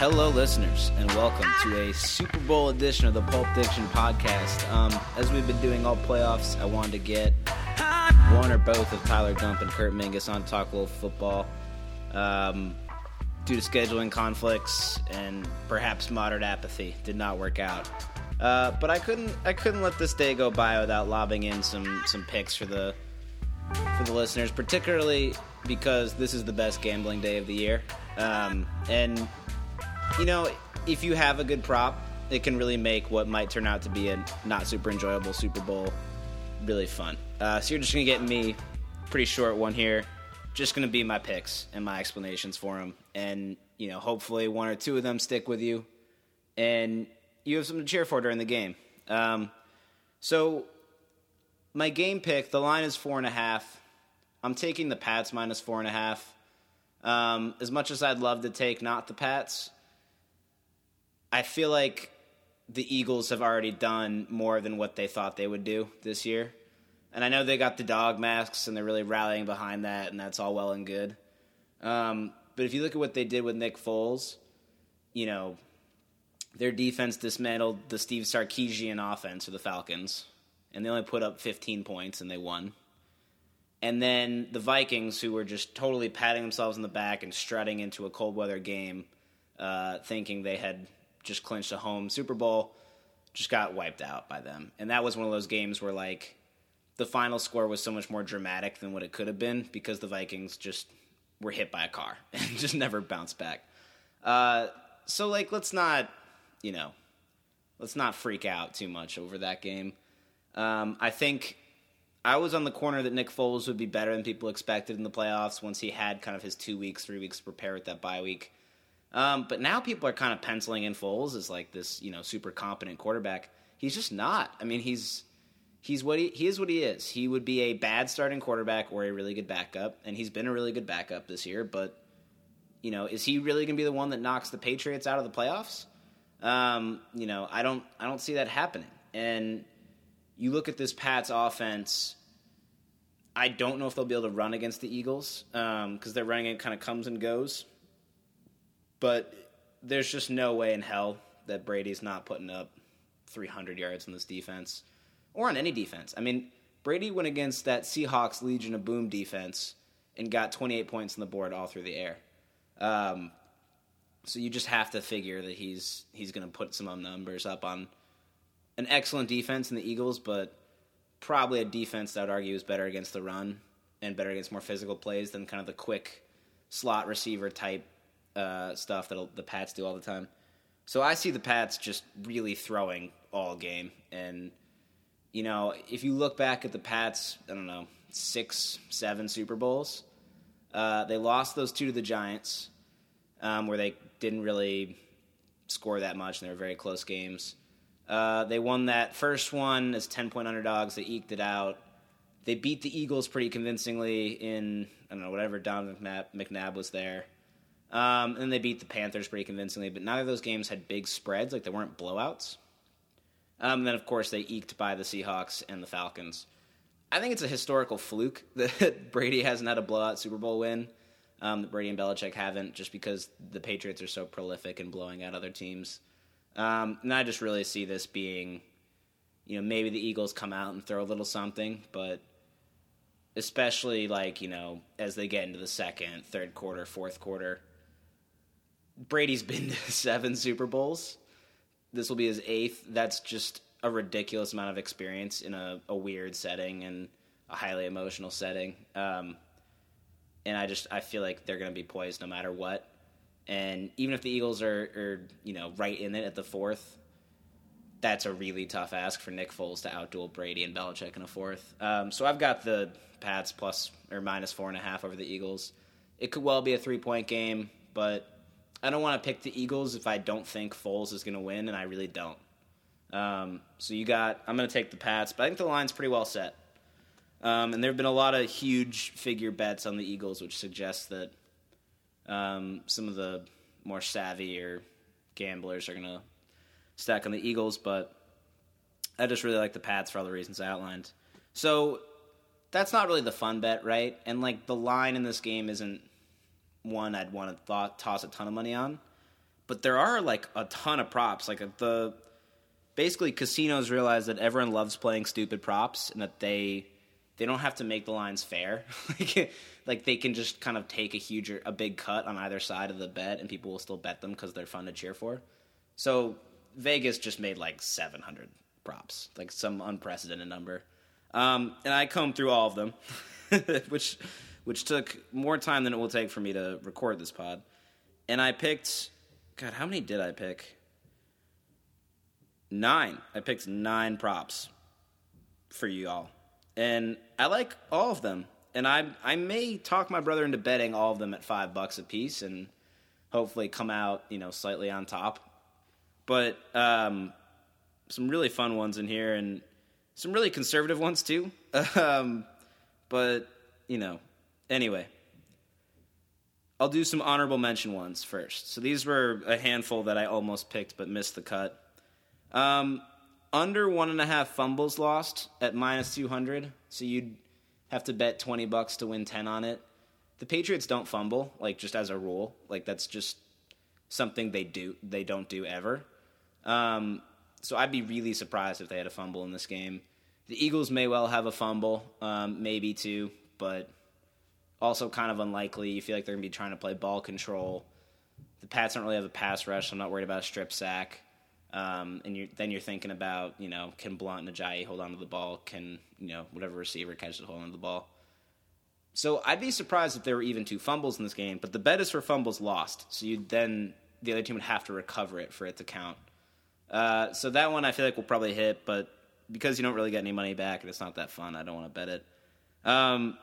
Hello, listeners, and welcome to a Super Bowl edition of the Pulp Diction podcast. Um, as we've been doing all playoffs, I wanted to get one or both of Tyler Gump and Kurt Mingus on talk a little football. Um, due to scheduling conflicts and perhaps moderate apathy, did not work out. Uh, but I couldn't, I couldn't let this day go by without lobbing in some some picks for the for the listeners, particularly because this is the best gambling day of the year. Um, and you know, if you have a good prop, it can really make what might turn out to be a not super enjoyable Super Bowl really fun. Uh, so you're just gonna get me pretty short one here. Just gonna be my picks and my explanations for them, and you know, hopefully one or two of them stick with you, and you have something to cheer for during the game. Um, so my game pick, the line is four and a half. I'm taking the Pats minus four and a half. Um, as much as I'd love to take not the Pats, I feel like the Eagles have already done more than what they thought they would do this year. And I know they got the dog masks and they're really rallying behind that, and that's all well and good. Um, but if you look at what they did with Nick Foles, you know, their defense dismantled the Steve Sarkisian offense of the Falcons, and they only put up 15 points and they won. And then the Vikings, who were just totally patting themselves in the back and strutting into a cold weather game, uh, thinking they had just clinched a home Super Bowl, just got wiped out by them. And that was one of those games where like the final score was so much more dramatic than what it could have been because the Vikings just were hit by a car and just never bounced back. Uh, so like let's not, you know, let's not freak out too much over that game. Um, I think I was on the corner that Nick Foles would be better than people expected in the playoffs once he had kind of his two weeks, three weeks to prepare with that bye week. Um, but now people are kind of penciling in Foles as like this, you know, super competent quarterback. He's just not. I mean, he's he's what he, he is what he is. He would be a bad starting quarterback or a really good backup, and he's been a really good backup this year. But you know, is he really going to be the one that knocks the Patriots out of the playoffs? Um, you know, I don't I don't see that happening. And you look at this Pats offense. I don't know if they'll be able to run against the Eagles because um, their running it kind of comes and goes. But there's just no way in hell that Brady's not putting up 300 yards in this defense or on any defense. I mean, Brady went against that Seahawks Legion of Boom defense and got 28 points on the board all through the air. Um, so you just have to figure that he's he's going to put some numbers up on an excellent defense in the Eagles, but probably a defense that I would argue is better against the run and better against more physical plays than kind of the quick slot receiver type uh, stuff that the Pats do all the time. So I see the Pats just really throwing all game. And, you know, if you look back at the Pats, I don't know, six, seven Super Bowls, uh, they lost those two to the Giants, um, where they didn't really score that much, and they were very close games. Uh, they won that first one as 10 point underdogs. They eked it out. They beat the Eagles pretty convincingly in, I don't know, whatever Don McNabb was there. Um, and they beat the Panthers pretty convincingly, but neither of those games had big spreads, like they weren't blowouts. Um, and then, of course, they eked by the Seahawks and the Falcons. I think it's a historical fluke that Brady hasn't had a blowout Super Bowl win. Um, that Brady and Belichick haven't, just because the Patriots are so prolific in blowing out other teams. Um, and I just really see this being, you know, maybe the Eagles come out and throw a little something, but especially like you know as they get into the second, third quarter, fourth quarter Brady's been to seven Super Bowls. This will be his eighth. That's just a ridiculous amount of experience in a, a weird setting and a highly emotional setting. Um, and I just I feel like they're going to be poised no matter what. And even if the Eagles are, are you know right in it at the fourth, that's a really tough ask for Nick Foles to outduel Brady and Belichick in a fourth. Um, so I've got the Pats plus or minus four and a half over the Eagles. It could well be a three point game, but I don't want to pick the Eagles if I don't think Foles is going to win, and I really don't. Um, so you got, I'm going to take the Pats, but I think the line's pretty well set. Um, and there have been a lot of huge figure bets on the Eagles, which suggests that um, some of the more savvy or gamblers are going to stack on the Eagles, but I just really like the Pats for all the reasons I outlined. So that's not really the fun bet, right? And like the line in this game isn't one I'd want to thought, toss a ton of money on. but there are like a ton of props. Like the basically casinos realize that everyone loves playing stupid props and that they they don't have to make the lines fair. like, like they can just kind of take a huge a big cut on either side of the bet and people will still bet them because they're fun to cheer for. So Vegas just made like 700 props, like some unprecedented number. Um, and I combed through all of them, which which took more time than it will take for me to record this pod. And I picked, God, how many did I pick? Nine. I picked nine props for you all, and I like all of them. And I I may talk my brother into betting all of them at five bucks a piece, and hopefully come out you know slightly on top. But um, some really fun ones in here, and some really conservative ones too. um, but you know, anyway, I'll do some honorable mention ones first. So these were a handful that I almost picked but missed the cut. Um, under one and a half fumbles lost at minus 200. So you'd have to bet 20 bucks to win 10 on it. The Patriots don't fumble, like just as a rule. Like that's just something they do. They don't do ever. Um, so I'd be really surprised if they had a fumble in this game. The Eagles may well have a fumble, um, maybe two, but also kind of unlikely. You feel like they're going to be trying to play ball control. The Pats don't really have a pass rush, so I'm not worried about a strip sack. Um, and you're, then you're thinking about, you know, can Blount and Ajayi hold on to the ball? Can, you know, whatever receiver catches hold on to the ball? So I'd be surprised if there were even two fumbles in this game, but the bet is for fumbles lost. So you then, the other team would have to recover it for it to count. Uh, so that one I feel like will probably hit, but because you don't really get any money back and it's not that fun, I don't want to bet it. Um,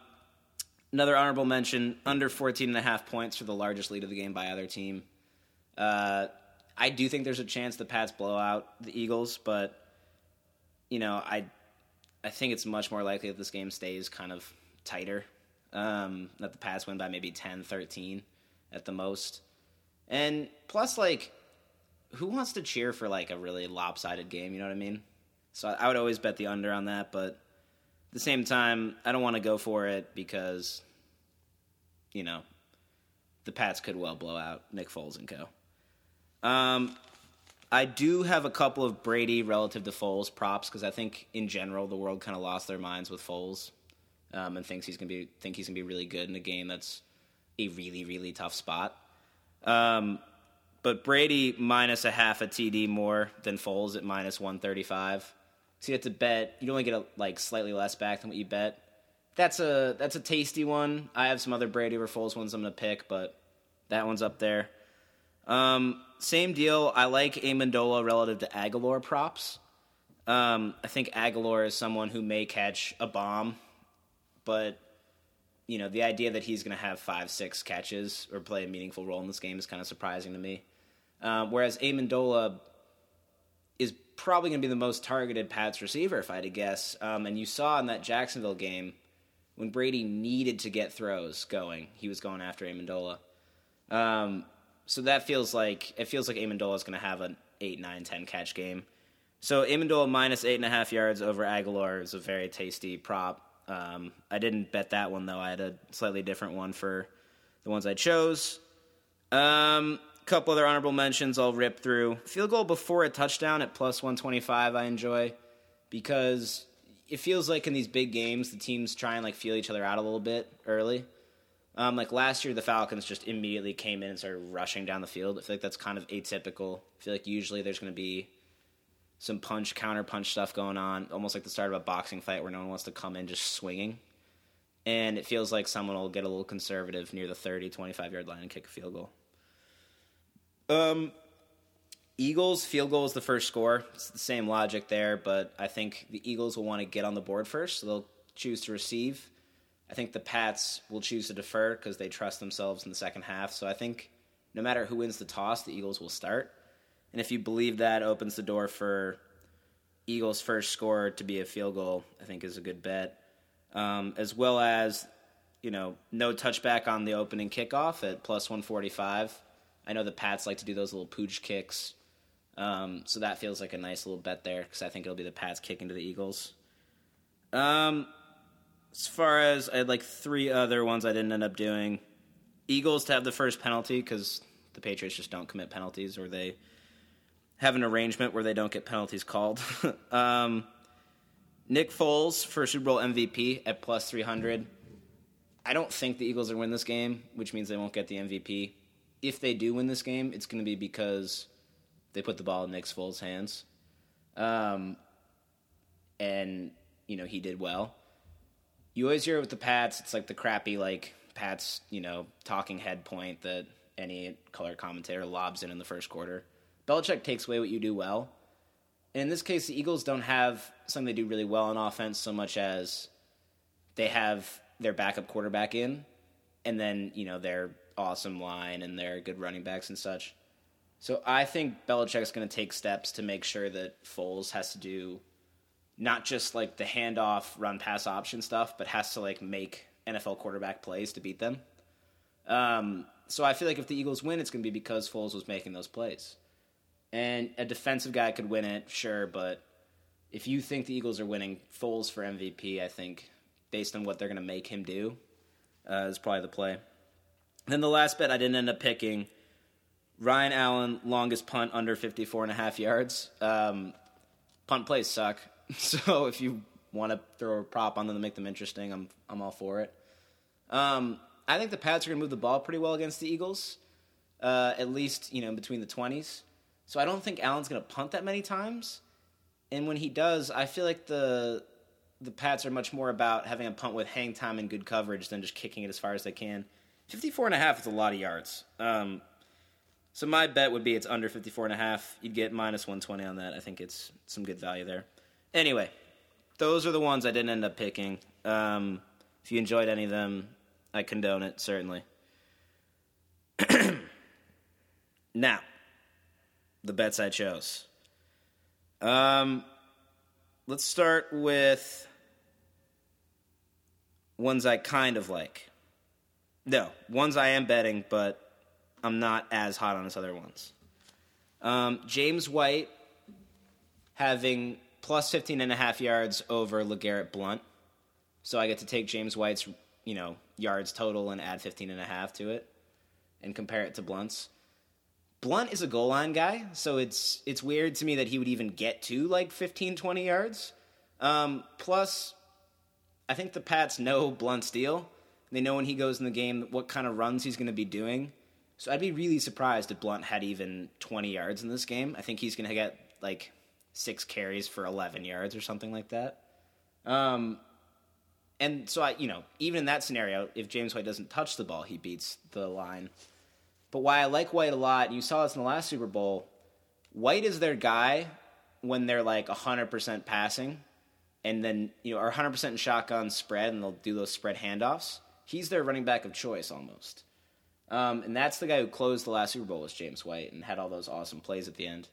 another honorable mention under 14 and a half points for the largest lead of the game by either team. Uh, I do think there's a chance the Pats blow out the Eagles, but you know, I I think it's much more likely that this game stays kind of tighter. Um, that the Pats win by maybe 10, 13 at the most. And plus, like, who wants to cheer for like a really lopsided game? You know what I mean? So I would always bet the under on that, but the same time, I don't want to go for it because, you know, the Pats could well blow out Nick Foles and co. Um, I do have a couple of Brady relative to Foles props because I think in general the world kind of lost their minds with Foles um, and thinks he's gonna be think he's gonna be really good in a game that's a really really tough spot. Um, but Brady minus a half a TD more than Foles at minus one thirty five. So you have to bet. You only get a, like slightly less back than what you bet. That's a that's a tasty one. I have some other Brady or Foles ones I'm gonna pick, but that one's up there. Um, same deal. I like Amendola relative to Agholor props. Um, I think Agholor is someone who may catch a bomb, but you know the idea that he's going to have five, six catches or play a meaningful role in this game is kind of surprising to me. Um, whereas Amendola probably going to be the most targeted Pats receiver, if I had to guess. Um, and you saw in that Jacksonville game when Brady needed to get throws going, he was going after Amendola. Um, so that feels like it feels like Amendola is going to have an 8, 9, 10 catch game. So Amendola minus eight and a half yards over Agholor is a very tasty prop. Um, I didn't bet that one though. I had a slightly different one for the ones I chose. Um, couple other honorable mentions I'll rip through. Field goal before a touchdown at plus 125 I enjoy because it feels like in these big games the teams try and like feel each other out a little bit early. Um, like last year, the Falcons just immediately came in and started rushing down the field. I feel like that's kind of atypical. I feel like usually there's going to be some punch, counter punch stuff going on, almost like the start of a boxing fight where no one wants to come in just swinging. And it feels like someone will get a little conservative near the 30, 25 yard line and kick a field goal. Um, Eagles field goal is the first score. It's the same logic there, but I think the Eagles will want to get on the board first, so they'll choose to receive. I think the Pats will choose to defer because they trust themselves in the second half. So I think no matter who wins the toss, the Eagles will start. And if you believe that opens the door for Eagles' first score to be a field goal, I think is a good bet. Um, as well as, you know, no touchback on the opening kickoff at plus 145. I know the Pats like to do those little pooch kicks. Um, so that feels like a nice little bet there because I think it'll be the Pats kicking to the Eagles. Um, as far as I had like three other ones I didn't end up doing. Eagles to have the first penalty because the Patriots just don't commit penalties or they have an arrangement where they don't get penalties called. um, Nick Foles for Super Bowl MVP at plus 300. I don't think the Eagles are win this game, which means they won't get the MVP. If they do win this game, it's going to be because they put the ball in Nick Foles' hands. Um, and, you know, he did well. You always hear it with the Pats. It's like the crappy, like, Pats, you know, talking head point that any color commentator lobs in in the first quarter. Belichick takes away what you do well. And in this case, the Eagles don't have something they do really well on offense so much as they have their backup quarterback in, and then, you know, their awesome line and they're good running backs and such. So I think Belichick's going to take steps to make sure that Foles has to do not just like the handoff, run, pass option stuff, but has to like make NFL quarterback plays to beat them. Um, so I feel like if the Eagles win, it's going to be because Foles was making those plays. And a defensive guy could win it, sure, but if you think the Eagles are winning Foles for MVP, I think based on what they're going to make him do uh, is probably the play. Then the last bet I didn't end up picking Ryan Allen, longest punt under 54 and a half yards. Um, punt plays suck. So if you want to throw a prop on them to make them interesting, I'm, I'm all for it. Um, I think the Pats are going to move the ball pretty well against the Eagles, uh, at least you know between the 20s. So I don't think Allen's going to punt that many times. And when he does, I feel like the the Pats are much more about having a punt with hang time and good coverage than just kicking it as far as they can. 54 and a half is a lot of yards. Um, so my bet would be it's under 54 and a half. You'd get minus 120 on that. I think it's some good value there. Anyway, those are the ones I didn't end up picking. Um, if you enjoyed any of them, I condone it, certainly. now, the bets I chose. Um, let's start with ones I kind of like. No, ones I am betting, but I'm not as hot on as other ones. Um, James White having plus 15 and a half yards over LeGarrette Blount. So I get to take James White's, you know, yards total and add 15 and a half to it and compare it to Blount's. Blount is a goal line guy, so it's it's weird to me that he would even get to like 15, 20 yards. Um, plus, I think the Pats know Blount's deal. They know when he goes in the game what kind of runs he's going to be doing. So I'd be really surprised if Blount had even 20 yards in this game. I think he's going to get like six carries for 11 yards or something like that. Um, and so I, you know, even in that scenario, if James White doesn't touch the ball, he beats the line. But why I like White a lot, and you saw this in the last Super Bowl, White is their guy when they're like 100% passing and then, you know, are 100% in shotgun spread and they'll do those spread handoffs. He's their running back of choice almost. Um, and that's the guy who closed the last Super Bowl was James White and had all those awesome plays at the end.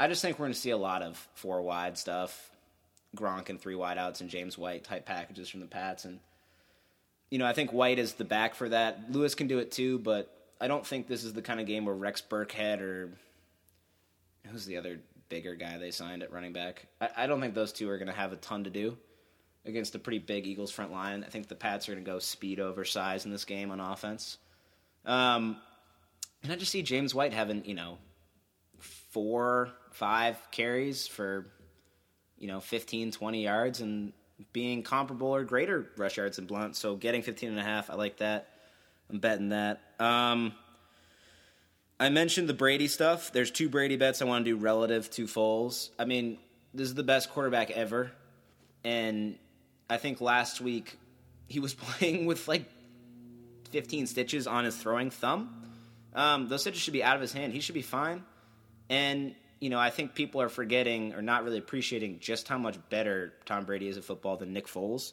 I just think we're going to see a lot of four wide stuff, Gronk and three wideouts and James White type packages from the Pats. And, you know, I think White is the back for that. Lewis can do it too, but I don't think this is the kind of game where Rex Burkhead or who's the other bigger guy they signed at running back. I, I don't think those two are going to have a ton to do against a pretty big Eagles front line. I think the Pats are going to go speed over size in this game on offense. Um, and I just see James White having, you know, four, five carries for, you know, 15, 20 yards and being comparable or greater rush yards than Blount. So getting 15 and a half, I like that. I'm betting that. Um, I mentioned the Brady stuff. There's two Brady bets I want to do relative to Foles. I mean, this is the best quarterback ever. And I think last week he was playing with like 15 stitches on his throwing thumb. Um, those stitches should be out of his hand. He should be fine. And, you know, I think people are forgetting or not really appreciating just how much better Tom Brady is at football than Nick Foles.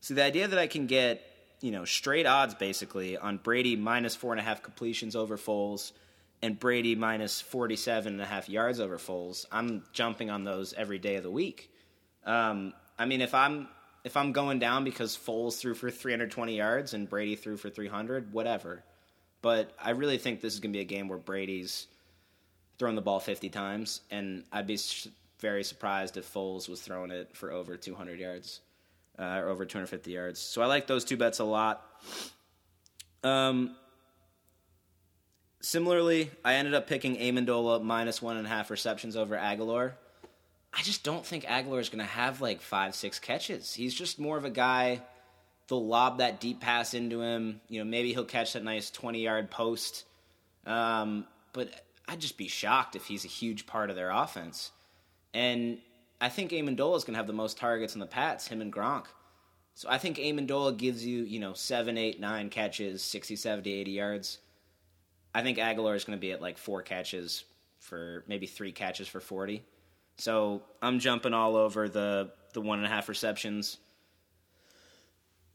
So the idea that I can get you know, straight odds basically on Brady minus four and a half completions over Foles and Brady minus 47 and a half yards over Foles. I'm jumping on those every day of the week. Um, I mean, if I'm if I'm going down because Foles threw for 320 yards and Brady threw for 300, whatever. But I really think this is going to be a game where Brady's throwing the ball 50 times, and I'd be very surprised if Foles was throwing it for over 200 yards uh, or over 250 yards. So I like those two bets a lot. Um, Similarly, I ended up picking Amendola minus one and a half receptions over Agholor. I just don't think Agholor is going to have like five, six catches. He's just more of a guy. They'll lob that deep pass into him. You know, maybe he'll catch that nice twenty-yard post. Um, but I'd just be shocked if he's a huge part of their offense. And I think Amendola is going to have the most targets in the Pats, him and Gronk. So I think Amendola gives you, you know, seven, eight, nine catches, 60, 70, 80 yards. I think Agholor is going to be at like four catches for maybe three catches for 40. So I'm jumping all over the, the one and a half receptions.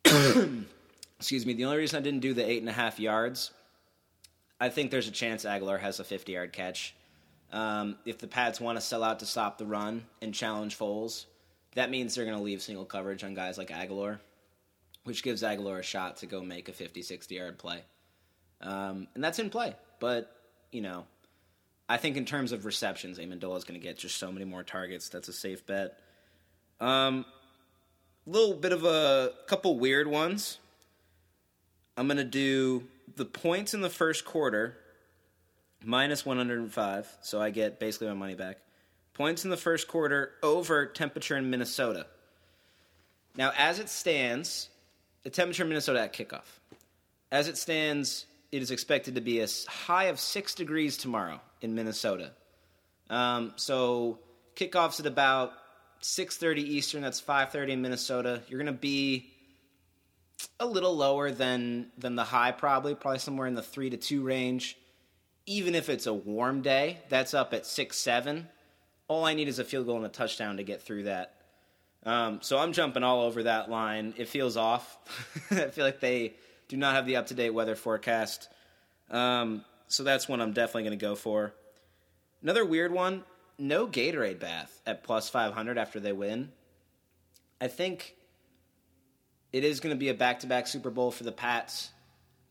Excuse me. The only reason I didn't do the eight and a half yards, I think there's a chance Agholor has a 50 yard catch. Um, if the Pats want to sell out to stop the run and challenge Foles, that means they're going to leave single coverage on guys like Agholor, which gives Agholor a shot to go make a 50, 60 yard play. Um, and that's in play. But, you know, I think in terms of receptions, Amendola is going to get just so many more targets. That's a safe bet. Um, little bit of a couple weird ones. I'm going to do the points in the first quarter minus 105, so I get basically my money back. Points in the first quarter over temperature in Minnesota. Now, as it stands, the temperature in Minnesota at kickoff. As it stands, it is expected to be a high of six degrees tomorrow in Minnesota. Um, so kickoffs at about 6:30 Eastern. That's 5:30 in Minnesota. You're going to be a little lower than than the high, probably probably somewhere in the three to two range. Even if it's a warm day, that's up at six seven. All I need is a field goal and a touchdown to get through that. Um, so I'm jumping all over that line. It feels off. I feel like they do not have the up to date weather forecast. Um, so that's one I'm definitely going to go for. Another weird one no Gatorade bath at plus 500 after they win. I think it is going to be a back to back Super Bowl for the Pats,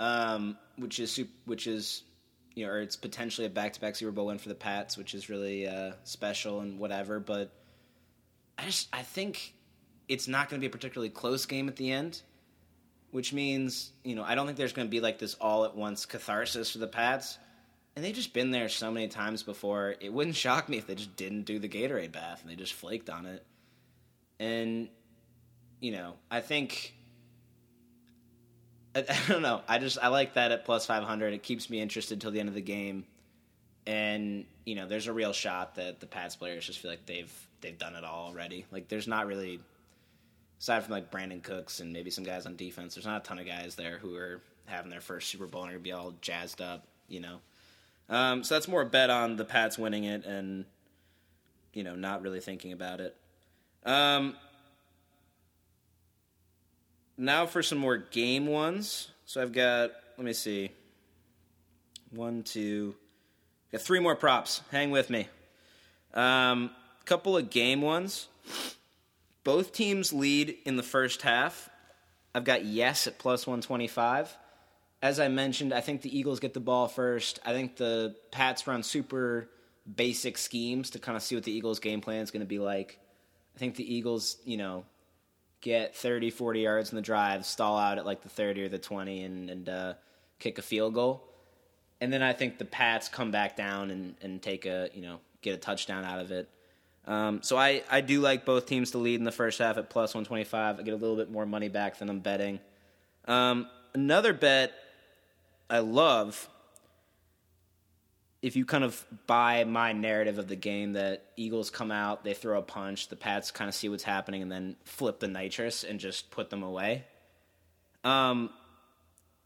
um, which is which is you know, or it's potentially a back to back Super Bowl win for the Pats, which is really uh, special and whatever. But I just I think it's not going to be a particularly close game at the end which means you know I don't think there's going to be like this all at once catharsis for the Pats. And they've just been there so many times before. It wouldn't shock me if they just didn't do the Gatorade bath and they just flaked on it. And you know, I think I, I don't know. I just I like that at plus five hundred. It keeps me interested till the end of the game. And you know, there's a real shot that the Pats players just feel like they've they've done it all already. Like there's not really aside from like Brandin Cooks and maybe some guys on defense, there's not a ton of guys there who are having their first Super Bowl and are gonna be all jazzed up, you know. Um, so that's more a bet on the Pats winning it and you know not really thinking about it. Um, now for some more game ones. So I've got let me see, one, two, got three more props. Hang with me. Um, couple of game ones. Both teams lead in the first half. I've got yes at plus 125. As I mentioned, I think the Eagles get the ball first. I think the Pats run super basic schemes to kind of see what the Eagles' game plan is going to be like. I think the Eagles, you know, get 30, 40 yards in the drive, stall out at like the 30 or the 20, and, and uh, kick a field goal. And then I think the Pats come back down and, and take a, you know, get a touchdown out of it. Um, so I, I do like both teams to lead in the first half at plus 125. I get a little bit more money back than I'm betting. Um, another bet I love, if you kind of buy my narrative of the game that Eagles come out, they throw a punch, the Pats kind of see what's happening, and then flip the nitrous and just put them away. Um,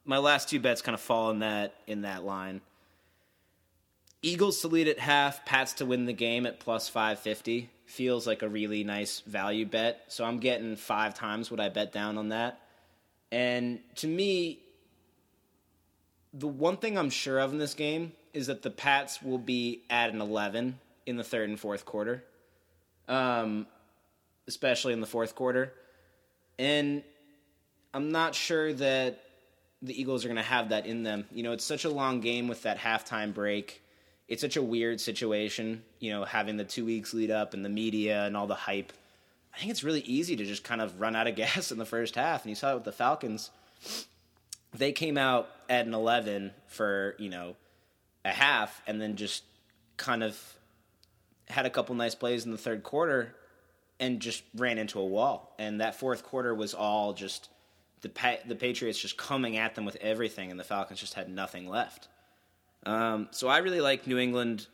my last two bets kind of fall in that in that line. Eagles to lead at half, Pats to win the game at plus 550 feels like a really nice value bet. So I'm getting five times what I bet down on that. And to me, the one thing I'm sure of in this game is that the Pats will be at an 11 in the third and fourth quarter, um, especially in the fourth quarter. And I'm not sure that the Eagles are going to have that in them. You know, it's such a long game with that halftime break it's such a weird situation, you know, having the two weeks lead up and the media and all the hype. I think it's really easy to just kind of run out of gas in the first half. And you saw it with the Falcons. They came out at an 11 for, you know, a half, and then just kind of had a couple nice plays in the third quarter and just ran into a wall. And that fourth quarter was all just the pa- the Patriots just coming at them with everything, and the Falcons just had nothing left. Um, so I really like New England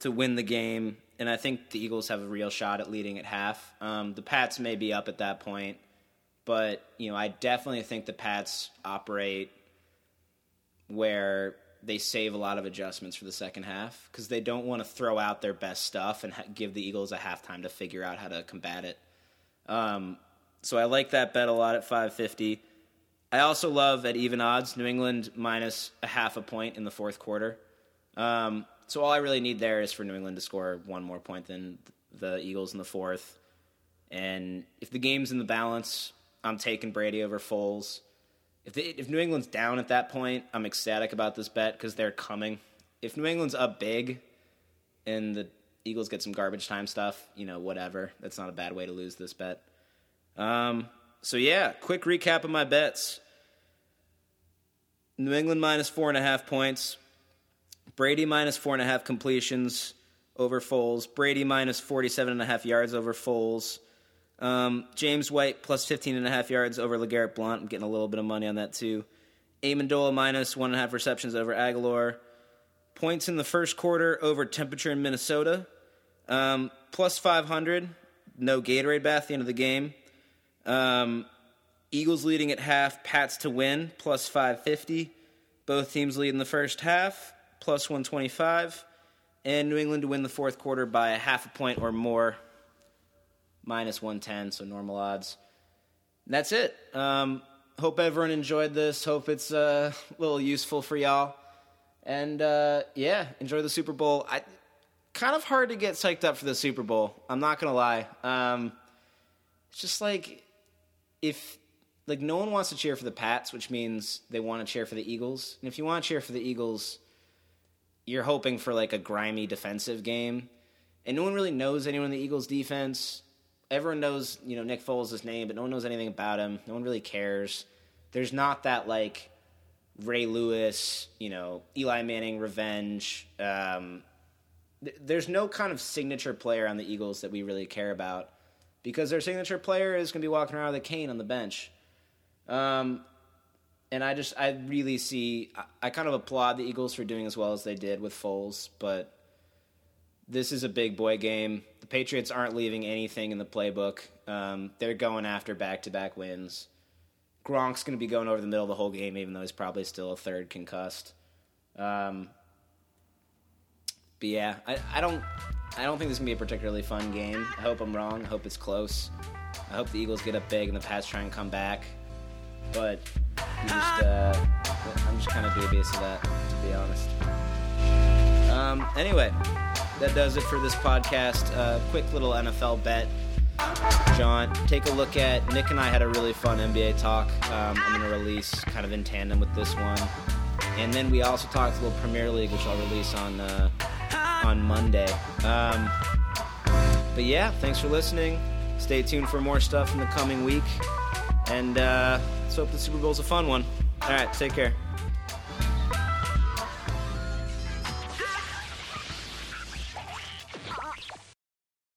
to win the game, and I think the Eagles have a real shot at leading at half. Um, the Pats may be up at that point, but you know I definitely think the Pats operate where they save a lot of adjustments for the second half because they don't want to throw out their best stuff and ha- give the Eagles a halftime to figure out how to combat it. Um, so I like that bet a lot at 550. I also love at even odds New England minus a half a point in the fourth quarter. Um, so all I really need there is for New England to score one more point than the Eagles in the fourth. And if the game's in the balance, I'm taking Brady over Foles. If if New England's down at that point, I'm ecstatic about this bet because they're coming. If New England's up big, and the Eagles get some garbage time stuff, you know, whatever. That's not a bad way to lose this bet. Um, so yeah, quick recap of my bets. New England minus four and a half points. Brady minus four and a half completions over Foles. Brady minus 47 and a half yards over Foles. Um, James White plus 15 and a half yards over LeGarrette Blount. I'm getting a little bit of money on that too. Amendola minus one and a half receptions over Agholor. Points in the first quarter over temperature in Minnesota. Um, plus 500. No Gatorade bath at the end of the game. Um, Eagles leading at half. Pats to win. Plus 550. Both teams lead in the first half. Plus 125. And New England to win the fourth quarter by a half a point or more minus 110, so normal odds. That's it. Um, hope everyone enjoyed this. Hope it's uh, a little useful for y'all. And uh, yeah, enjoy the Super Bowl. I kind of hard to get psyched up for the Super Bowl. I'm not gonna lie. Um, it's just like if like no one wants to cheer for the Pats, which means they want to cheer for the Eagles. And if you want to cheer for the Eagles, you're hoping for like a grimy defensive game. And no one really knows anyone in the Eagles defense everyone knows you know Nick Foles' name, but no one knows anything about him. No one really cares. There's not that like Ray Lewis, you know, Eli Manning revenge. Um, th- there's no kind of signature player on the Eagles that we really care about because their signature player is going to be walking around with a cane on the bench. Um, and I just, I really see, I, I kind of applaud the Eagles for doing as well as they did with Foles, but this is a big boy game. The Patriots aren't leaving anything in the playbook. Um, they're going after back to back wins. Gronk's going to be going over the middle the whole game, even though he's probably still a third concussed. Um, but yeah, I, I don't I don't think this is gonna be a particularly fun game. I hope I'm wrong. I hope it's close. I hope the Eagles get up big and the Pats try and come back. But just, uh, I'm just kind of dubious of that, to be honest. Um, anyway, that does it for this podcast. Uh, quick little NFL bet. John, take a look at Nick and I had a really fun NBA talk. Um, I'm going to release kind of in tandem with this one, and then we also talked a little Premier League, which I'll release on uh, on Monday. Um, but yeah, thanks for listening. Stay tuned for more stuff in the coming week, and uh, let's hope the Super Bowl's a fun one. All right, take care.